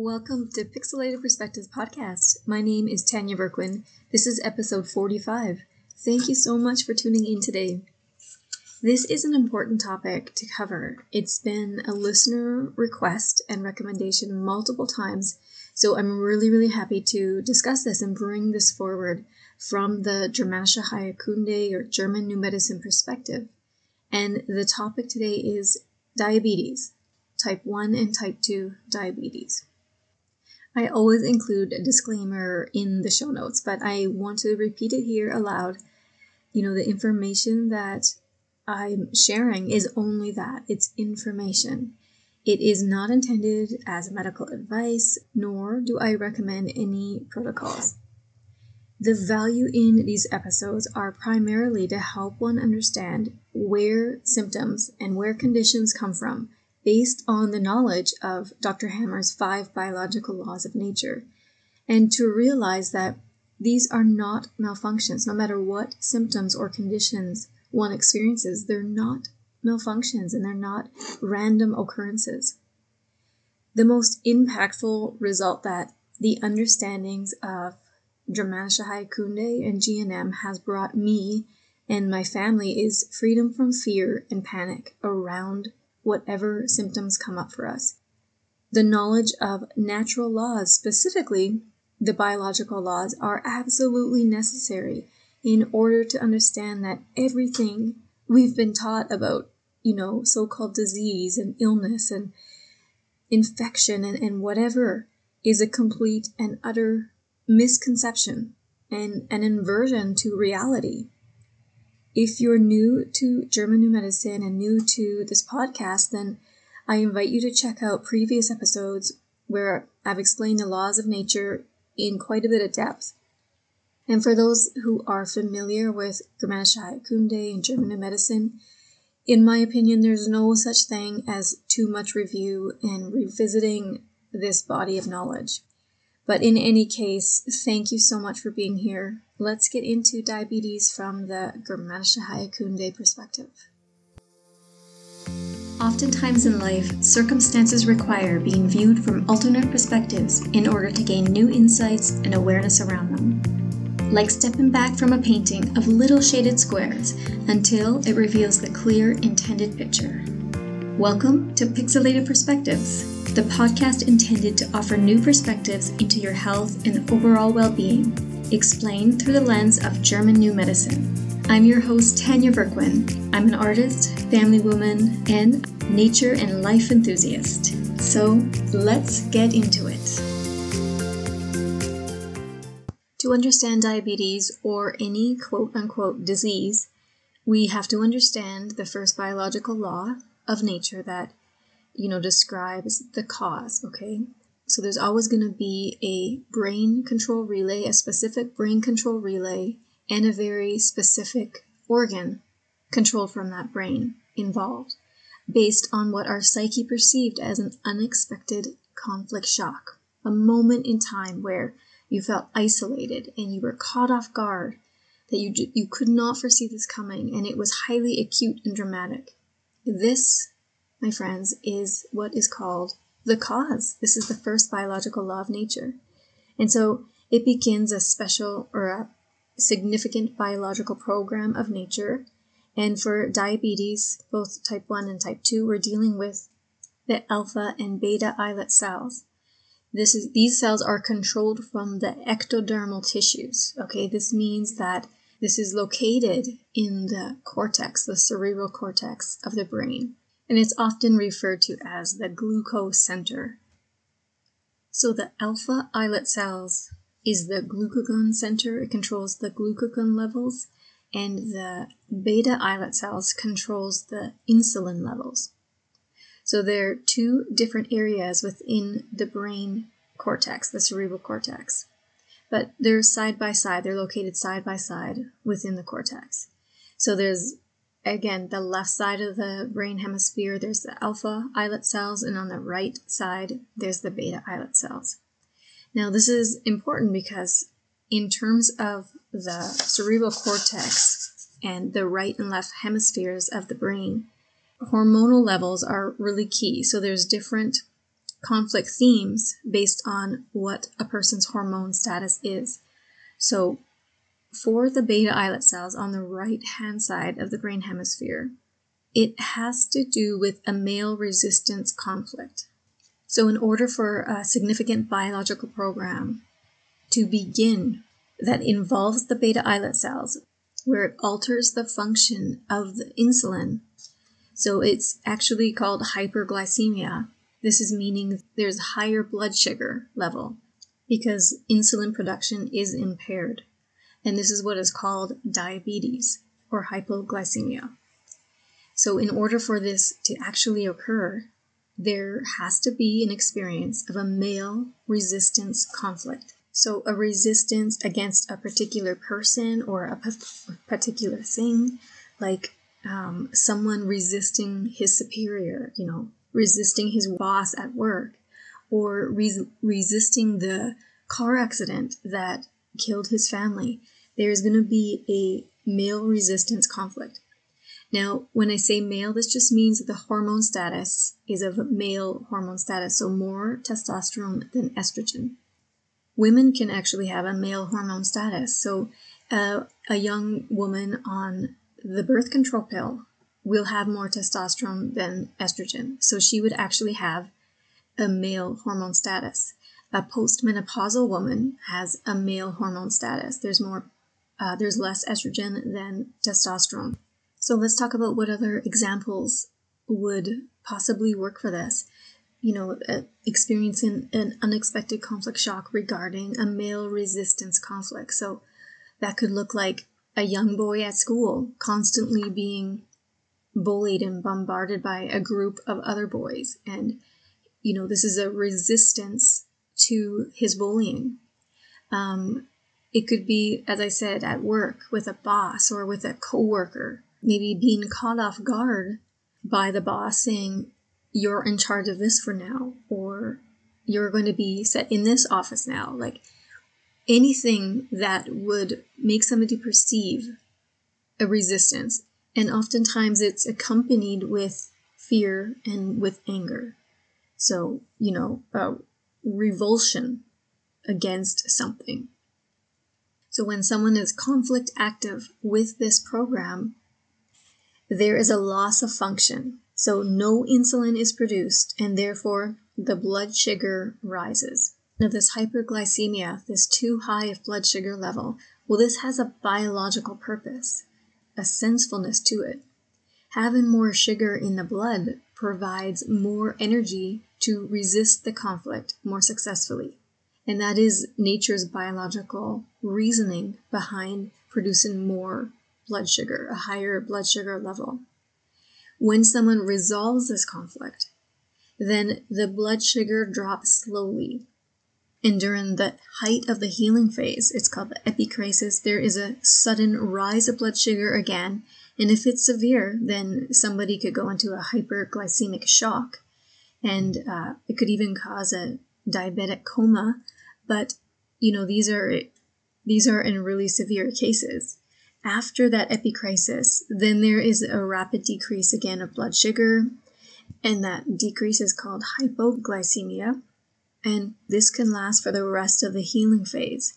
Welcome to Pixelated Perspectives podcast. My name is Tanya Verquin. This is episode 45. Thank you so much for tuning in today. This is an important topic to cover. It's been a listener request and recommendation multiple times, so I'm really, really happy to discuss this and bring this forward from the Germanische Heilkunde or German New Medicine perspective. And the topic today is diabetes, type 1 and type 2 diabetes. I always include a disclaimer in the show notes, but I want to repeat it here aloud. You know, the information that I'm sharing is only that it's information. It is not intended as medical advice, nor do I recommend any protocols. The value in these episodes are primarily to help one understand where symptoms and where conditions come from based on the knowledge of Dr. Hammer's five biological laws of nature, and to realize that these are not malfunctions, no matter what symptoms or conditions one experiences, they're not malfunctions and they're not random occurrences. The most impactful result that the understandings of Germanische Kunde and GNM has brought me and my family is freedom from fear and panic around whatever symptoms come up for us. The knowledge of natural laws, specifically the biological laws, are absolutely necessary in order to understand that everything we've been taught about, you know, so called disease and illness and infection and, and whatever is a complete and utter misconception and an inversion to reality. If you're new to German New Medicine and new to this podcast, then I invite you to check out previous episodes where I've explained the laws of nature in quite a bit of depth. And for those who are familiar with Germanische Heilkunde and German New Medicine, in my opinion, there's no such thing as too much review and revisiting this body of knowledge. But in any case, thank you so much for being here. Let's get into diabetes from the Germanische Heilkunde perspective. Oftentimes in life, circumstances require being viewed from alternate perspectives in order to gain new insights and awareness around them. Like stepping back from a painting of little shaded squares until it reveals the clear intended picture. Welcome to Pixelated Perspectives the podcast intended to offer new perspectives into your health and overall well being, explained through the lens of German New Medicine. I'm your host, Tanya Verquin. I'm an artist, family woman, and nature and life enthusiast. So let's get into it. To understand diabetes or any quote unquote disease, we have to understand the first biological law of nature that you know, describes the cause, okay? So there's always going to be a brain control relay, a specific brain control relay, and a very specific organ controlled from that brain involved, based on what our psyche perceived as an unexpected conflict shock, a moment in time where you felt isolated and you were caught off guard, that you, you could not foresee this coming, and it was highly acute and dramatic. This my friends, is what is called the cause. This is the first biological law of nature. And so it begins a special or a significant biological program of nature. And for diabetes, both type 1 and type 2, we're dealing with the alpha and beta islet cells. This is, these cells are controlled from the ectodermal tissues. Okay, this means that this is located in the cortex, the cerebral cortex of the brain and it's often referred to as the glucose center. So the alpha islet cells is the glucagon center, it controls the glucagon levels, and the beta islet cells controls the insulin levels. So there are two different areas within the brain cortex, the cerebral cortex. But they're side by side, they're located side by side within the cortex. So there's again, the left side of the brain hemisphere, there's the alpha islet cells, and on the right side, there's the beta islet cells. Now, this is important because, in terms of the cerebral cortex and the right and left hemispheres of the brain, hormonal levels are really key. So, there's different conflict themes based on what a person's hormone status is. So, for the beta islet cells on the right hand side of the brain hemisphere, it has to do with a male resistance conflict. So, in order for a significant biological program to begin that involves the beta islet cells, where it alters the function of the insulin, so it's actually called hyperglycemia. This is meaning there's higher blood sugar level because insulin production is impaired. And this is what is called diabetes or hypoglycemia. So, in order for this to actually occur, there has to be an experience of a male resistance conflict. So, a resistance against a particular person or a particular thing, like um, someone resisting his superior, you know, resisting his boss at work, or resisting the car accident that killed his family. There's going to be a male resistance conflict. Now, when I say male, this just means that the hormone status is of male hormone status, so more testosterone than estrogen. Women can actually have a male hormone status. So, uh, a young woman on the birth control pill will have more testosterone than estrogen. So, she would actually have a male hormone status. A postmenopausal woman has a male hormone status. There's more, uh, there's less estrogen than testosterone. So let's talk about what other examples would possibly work for this. You know, uh, experiencing an unexpected conflict shock regarding a male resistance conflict. So that could look like a young boy at school constantly being bullied and bombarded by a group of other boys. And, you know, this is a resistance to his bullying. Um, it could be, as I said, at work with a boss or with a coworker maybe being caught off guard by the boss saying, You're in charge of this for now, or you're going to be set in this office now. Like anything that would make somebody perceive a resistance. And oftentimes it's accompanied with fear and with anger. So, you know, a revulsion against something. So when someone is conflict active with this program, there is a loss of function. So no insulin is produced, and therefore the blood sugar rises. Now, this hyperglycemia, this too high of blood sugar level, well, this has a biological purpose, a sensefulness to it. Having more sugar in the blood provides more energy to resist the conflict more successfully. And that is nature's biological reasoning behind producing more blood sugar, a higher blood sugar level. When someone resolves this conflict, then the blood sugar drops slowly. And during the height of the healing phase, it's called the epicrisis, there is a sudden rise of blood sugar again. And if it's severe, then somebody could go into a hyperglycemic shock. And uh, it could even cause a diabetic coma. But, you know, these are these are in really severe cases. After that epicrisis, then there is a rapid decrease again of blood sugar, and that decrease is called hypoglycemia. And this can last for the rest of the healing phase.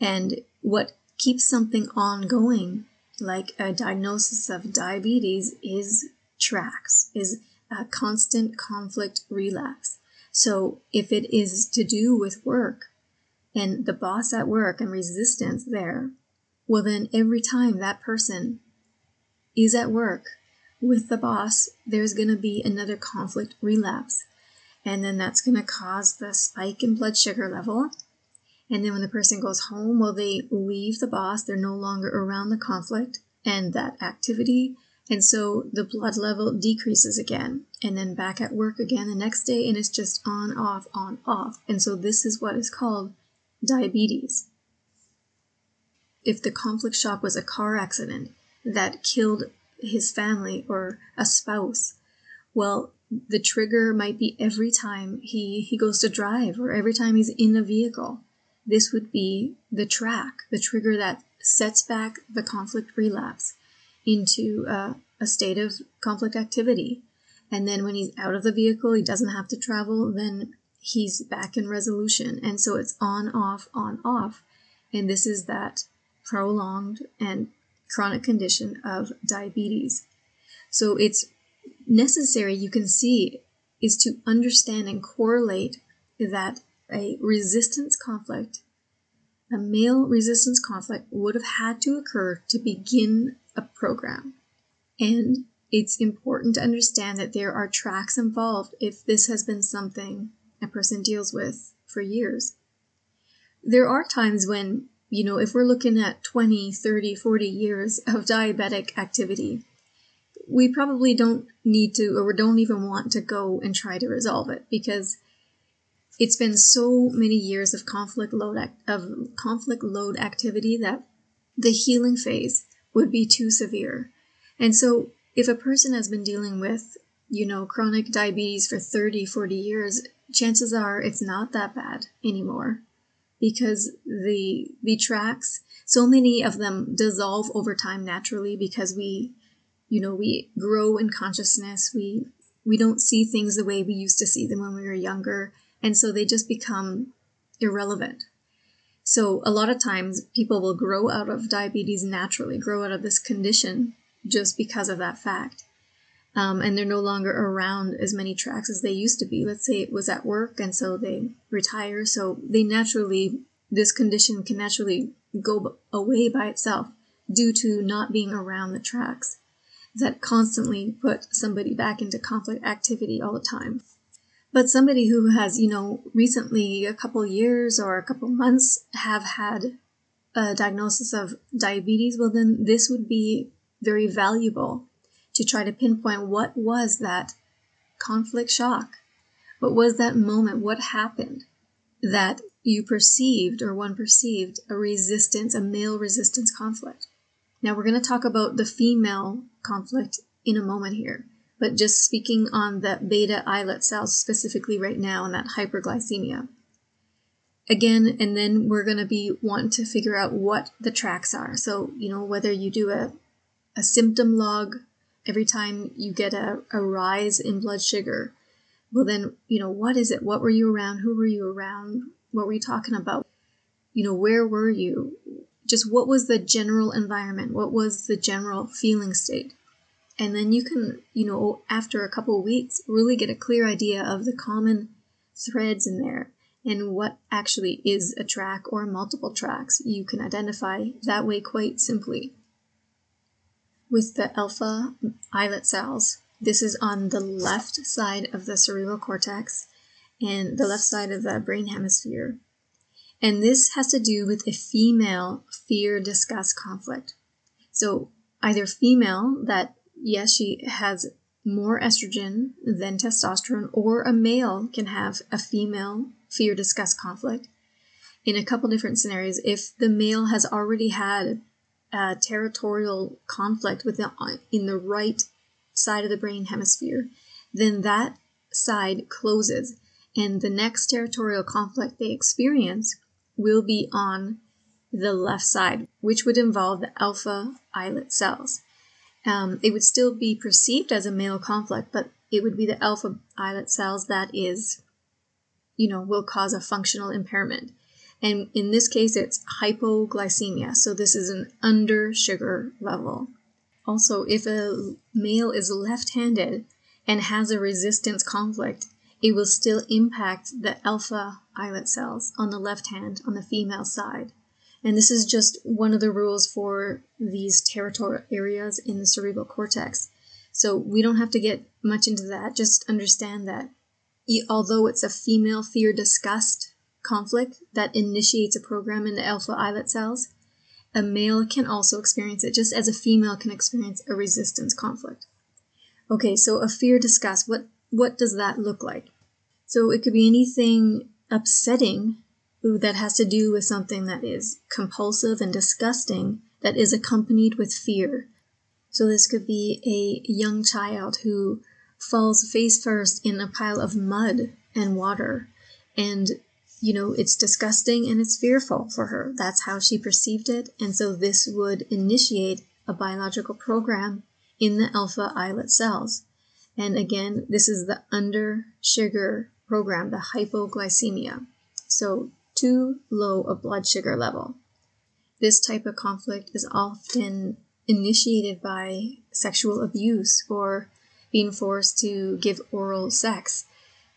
And what keeps something ongoing, like a diagnosis of diabetes, is tracks, is a constant conflict relapse. So if it is to do with work and the boss at work and resistance there, well, then every time that person is at work with the boss, there's going to be another conflict relapse. And then that's going to cause the spike in blood sugar level. And then when the person goes home, well, they leave the boss, they're no longer around the conflict and that activity. And so the blood level decreases again. And then back at work again the next day, and it's just on, off, on, off. And so this is what is called diabetes if the conflict shock was a car accident that killed his family or a spouse, well, the trigger might be every time he, he goes to drive or every time he's in a vehicle. This would be the track, the trigger that sets back the conflict relapse into a, a state of conflict activity. And then when he's out of the vehicle, he doesn't have to travel, then he's back in resolution. And so it's on, off, on, off. And this is that prolonged and chronic condition of diabetes. So it's necessary, you can see, is to understand and correlate that a resistance conflict, a male resistance conflict, would have had to occur to begin a program. And it's important to understand that there are tracks involved if this has been something a person deals with for years. There are times when, you know, if we're looking at 20, 30, 40 years of diabetic activity, we probably don't need to or don't even want to go and try to resolve it because it's been so many years of conflict load of conflict load activity that the healing phase would be too severe. And so if a person has been dealing with, you know, chronic diabetes for 30, 40 years, chances are it's not that bad anymore because the the tracks so many of them dissolve over time naturally because we you know we grow in consciousness we we don't see things the way we used to see them when we were younger and so they just become irrelevant so a lot of times people will grow out of diabetes naturally grow out of this condition just because of that fact um, and they're no longer around as many tracks as they used to be. Let's say it was at work and so they retire, so they naturally, this condition can naturally go away by itself due to not being around the tracks that constantly put somebody back into conflict activity all the time. But somebody who has, you know, recently a couple years or a couple months have had a diagnosis of diabetes, well, then this would be very valuable to try to pinpoint what was that conflict shock? What was that moment? What happened that you perceived or one perceived a resistance, a male resistance conflict? Now we're going to talk about the female conflict in a moment here, but just speaking on the beta islet cells specifically right now and that hyperglycemia. Again, and then we're going to be wanting to figure out what the tracks are. So, you know, whether you do a, a symptom log every time you get a, a rise in blood sugar, well, then, you know, what is it? What were you around? Who were you around? What were you talking about? You know, where were you? Just what was the general environment? What was the general feeling state? And then you can, you know, after a couple weeks, really get a clear idea of the common threads in there and what actually is a track or multiple tracks. You can identify that way quite simply with the alpha islet cells. This is on the left side of the cerebral cortex and the left side of the brain hemisphere. And this has to do with a female fear disgust conflict. So either female that yes she has more estrogen than testosterone or a male can have a female fear disgust conflict in a couple different scenarios if the male has already had a territorial conflict within in the right side of the brain hemisphere, then that side closes, and the next territorial conflict they experience will be on the left side, which would involve the alpha islet cells. Um, it would still be perceived as a male conflict, but it would be the alpha islet cells that is, you know, will cause a functional impairment. And in this case, it's hypoglycemia. So this is an under sugar level. Also, if a male is left handed and has a resistance conflict, it will still impact the alpha islet cells on the left hand on the female side. And this is just one of the rules for these territorial areas in the cerebral cortex. So we don't have to get much into that. Just understand that although it's a female fear disgust conflict that initiates a program in the alpha islet cells, a male can also experience it just as a female can experience a resistance conflict. Okay, so a fear disgust, what what does that look like? So it could be anything upsetting that has to do with something that is compulsive and disgusting that is accompanied with fear. So this could be a young child who falls face first in a pile of mud and water and you know, it's disgusting and it's fearful for her. That's how she perceived it. And so this would initiate a biological program in the alpha islet cells. And again, this is the under sugar program, the hypoglycemia. So too low a blood sugar level. This type of conflict is often initiated by sexual abuse or being forced to give oral sex.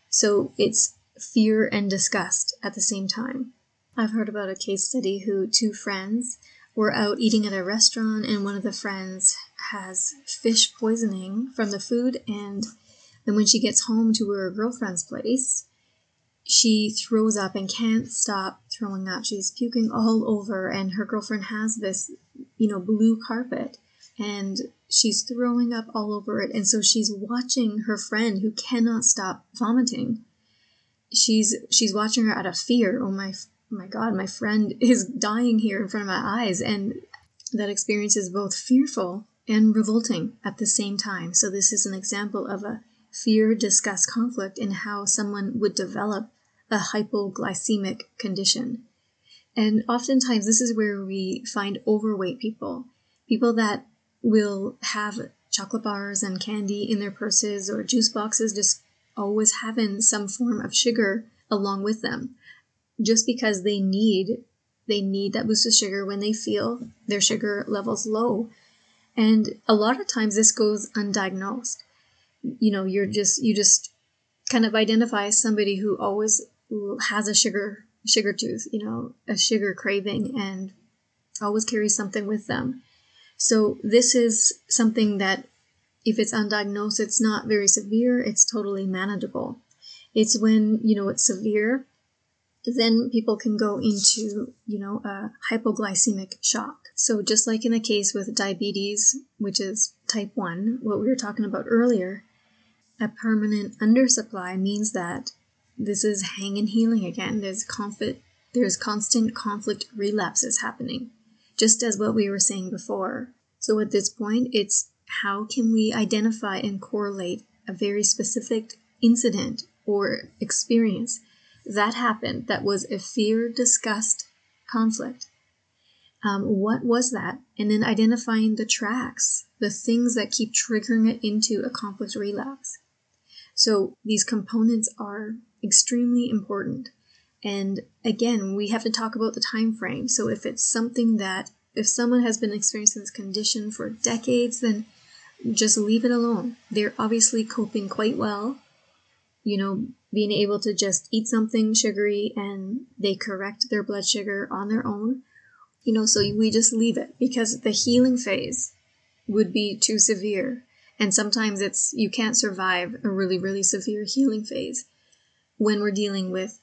So it's fear and disgust at the same time. I've heard about a case study who two friends were out eating at a restaurant and one of the friends has fish poisoning from the food and then when she gets home to her girlfriend's place she throws up and can't stop throwing up. She's puking all over and her girlfriend has this you know blue carpet and she's throwing up all over it and so she's watching her friend who cannot stop vomiting. She's she's watching her out of fear. Oh my my god my friend is dying here in front of my eyes and that experience is both fearful and revolting at the same time. So, this is an example of a fear disgust conflict in how someone would develop a hypoglycemic condition. And oftentimes, this is where we find overweight people, people that will have chocolate bars and candy in their purses or juice boxes, just always having some form of sugar along with them, just because they need they need that boost of sugar when they feel their sugar levels low and a lot of times this goes undiagnosed. You know, you're just, you just kind of identify somebody who always has a sugar, sugar tooth, you know, a sugar craving and always carries something with them. So this is something that if it's undiagnosed, it's not very severe, it's totally manageable. It's when, you know, it's severe, then people can go into, you know, a hypoglycemic shock. So, just like in the case with diabetes, which is type 1, what we were talking about earlier, a permanent undersupply means that this is hanging healing again. There's conflict, there's constant conflict relapses happening, just as what we were saying before. So, at this point, it's how can we identify and correlate a very specific incident or experience that happened that was a fear, disgust, conflict um, what was that? And then identifying the tracks, the things that keep triggering it into a conflict relapse. So these components are extremely important. And again, we have to talk about the time frame. So if it's something that if someone has been experiencing this condition for decades, then just leave it alone. They're obviously coping quite well. You know, being able to just eat something sugary and they correct their blood sugar on their own you know, so we just leave it because the healing phase would be too severe. And sometimes it's, you can't survive a really, really severe healing phase when we're dealing with,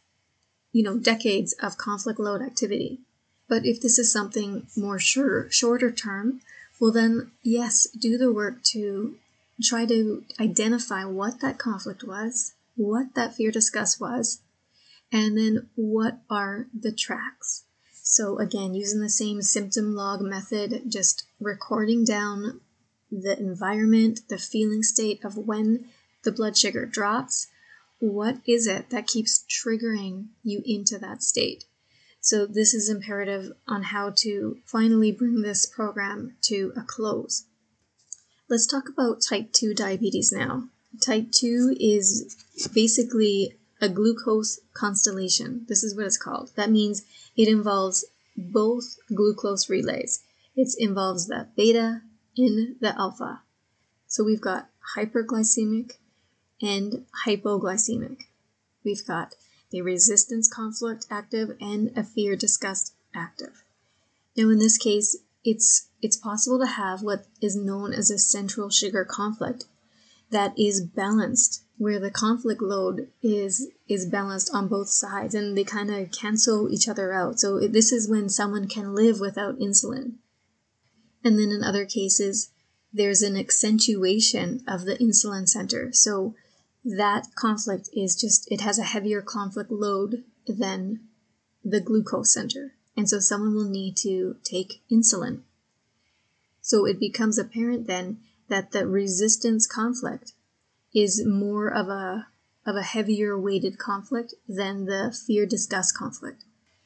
you know, decades of conflict load activity. But if this is something more shorter, shorter term, well, then yes, do the work to try to identify what that conflict was, what that fear disgust was, and then what are the tracks. So again, using the same symptom log method, just recording down the environment, the feeling state of when the blood sugar drops. What is it that keeps triggering you into that state? So this is imperative on how to finally bring this program to a close. Let's talk about type 2 diabetes now. Type 2 is basically a glucose constellation. This is what it's called. That means it involves both glucose relays. It involves the beta and the alpha. So we've got hyperglycemic and hypoglycemic. We've got a resistance conflict active and a fear disgust active. Now in this case, it's it's possible to have what is known as a central sugar conflict that is balanced where the conflict load is is balanced on both sides and they kind of cancel each other out. So this is when someone can live without insulin. And then in other cases, there's an accentuation of the insulin center. So that conflict is just it has a heavier conflict load than the glucose center. And so someone will need to take insulin. So it becomes apparent then that the resistance conflict is more of a of a heavier weighted conflict than the fear disgust conflict,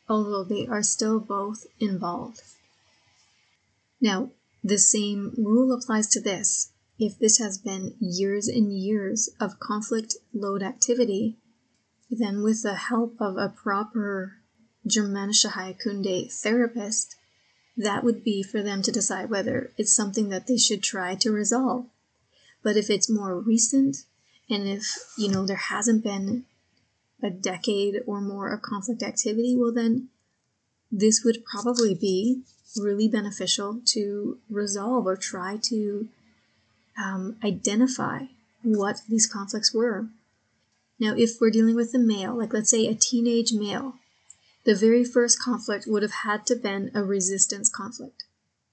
although they are still both involved. Now, the same rule applies to this. If this has been years and years of conflict load activity, then with the help of a proper Germanische Kunde therapist, that would be for them to decide whether it's something that they should try to resolve. But if it's more recent, and if, you know, there hasn't been a decade or more of conflict activity, well, then this would probably be really beneficial to resolve or try to um, identify what these conflicts were. Now, if we're dealing with a male, like let's say a teenage male, the very first conflict would have had to been a resistance conflict.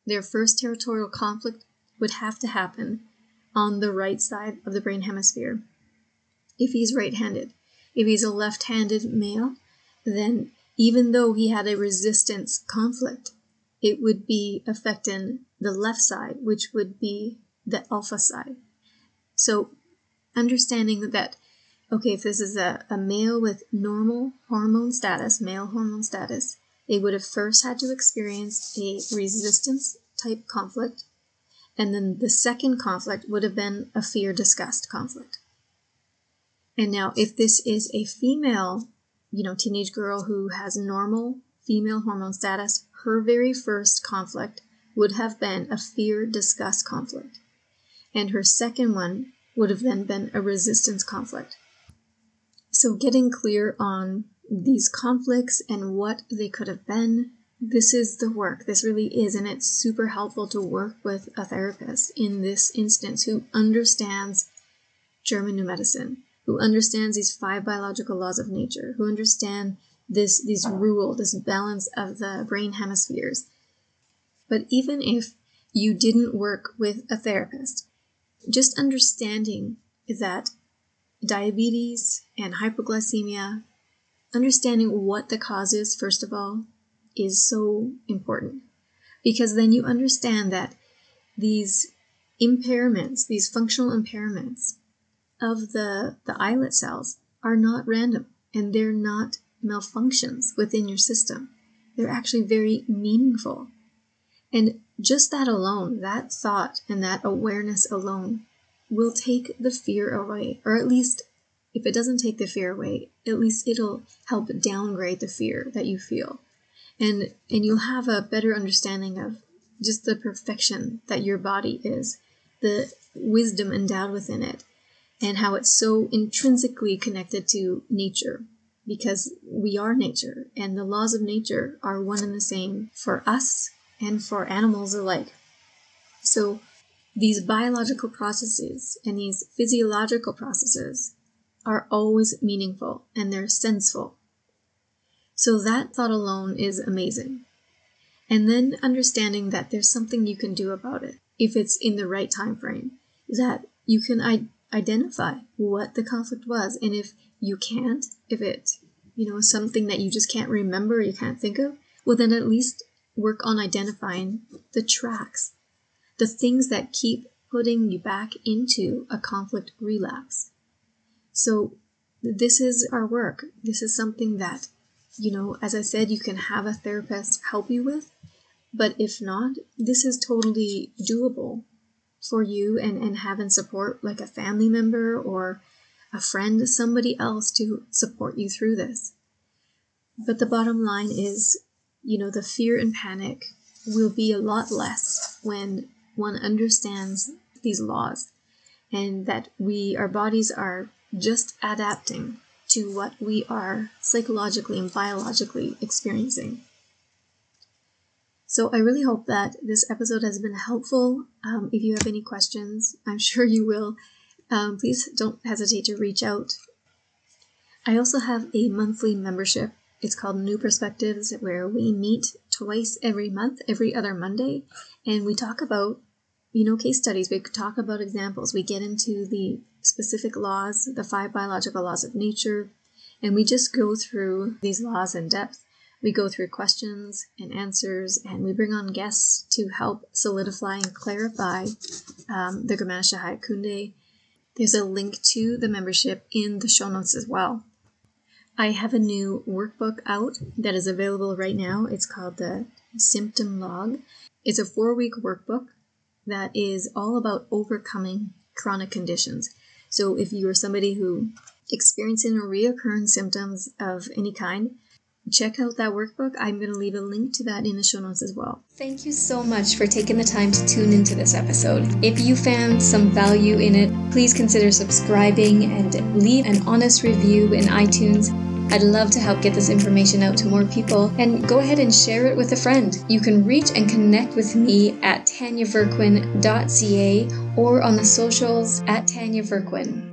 Their first territorial conflict would have to happen on the right side of the brain hemisphere. If he's right handed, if he's a left handed male, then even though he had a resistance conflict, it would be affecting the left side, which would be the alpha side. So, understanding that, okay, if this is a, a male with normal hormone status, male hormone status, they would have first had to experience a resistance type conflict, and then the second conflict would have been a fear disgust conflict. And now, if this is a female, you know, teenage girl who has normal female hormone status, her very first conflict would have been a fear disgust conflict and her second one would have then been a resistance conflict. So, getting clear on these conflicts and what they could have been, this is the work. This really is, and it's super helpful to work with a therapist in this instance who understands German new medicine, who understands these five biological laws of nature, who understand this this rule, this balance of the brain hemispheres. But even if you didn't work with a therapist, just understanding that diabetes and hypoglycemia, understanding what the cause is, first of all, is so important. Because then you understand that these impairments, these functional impairments of the, the islet cells are not random and they're not malfunctions within your system. They're actually very meaningful. And just that alone, that thought and that awareness alone, will take the fear away, or at least if it doesn't take the fear away, at least it'll help downgrade the fear that you feel. And and you'll have a better understanding of just the perfection that your body is, the wisdom endowed within it, and how it's so intrinsically connected to nature because we are nature and the laws of nature are one and the same for us and for animals alike. So these biological processes and these physiological processes are always meaningful and they're senseful. So that thought alone is amazing. And then understanding that there's something you can do about it if it's in the right time frame, that you can I- identify what the conflict was and if you can't, if it, you know, something that you just can't remember, you can't think of, well then at least work on identifying the tracks, the things that keep putting you back into a conflict relapse. So, this is our work. This is something that, you know, as I said, you can have a therapist help you with. But if not, this is totally doable for you and, and having support like a family member or a friend, somebody else to support you through this. But the bottom line is you know, the fear and panic will be a lot less when one understands these laws and that we, our bodies are just adapting to what we are psychologically and biologically experiencing. So I really hope that this episode has been helpful. Um, if you have any questions, I'm sure you will. Um, please don't hesitate to reach out. I also have a monthly membership it's called New Perspectives, where we meet twice every month, every other Monday, and we talk about, you know, case studies. We talk about examples. We get into the specific laws, the five biological laws of nature, and we just go through these laws in depth. We go through questions and answers, and we bring on guests to help solidify and clarify um, the Germanische Heilkunde. There's a link to the membership in the show notes as well. I have a new workbook out that is available right now. It's called the Symptom Log. It's a four week workbook that is all about overcoming chronic conditions. So if you are somebody who experiencing reoccurring symptoms of any kind, check out that workbook. I'm going to leave a link to that in the show notes as well. Thank you so much for taking the time to tune into this episode. If you found some value in it, please consider subscribing and leave an honest review in iTunes. I'd love to help get this information out to more people and go ahead and share it with a friend. You can reach and connect with me at tanyaverquin.ca or on the socials at Tanya Verquin.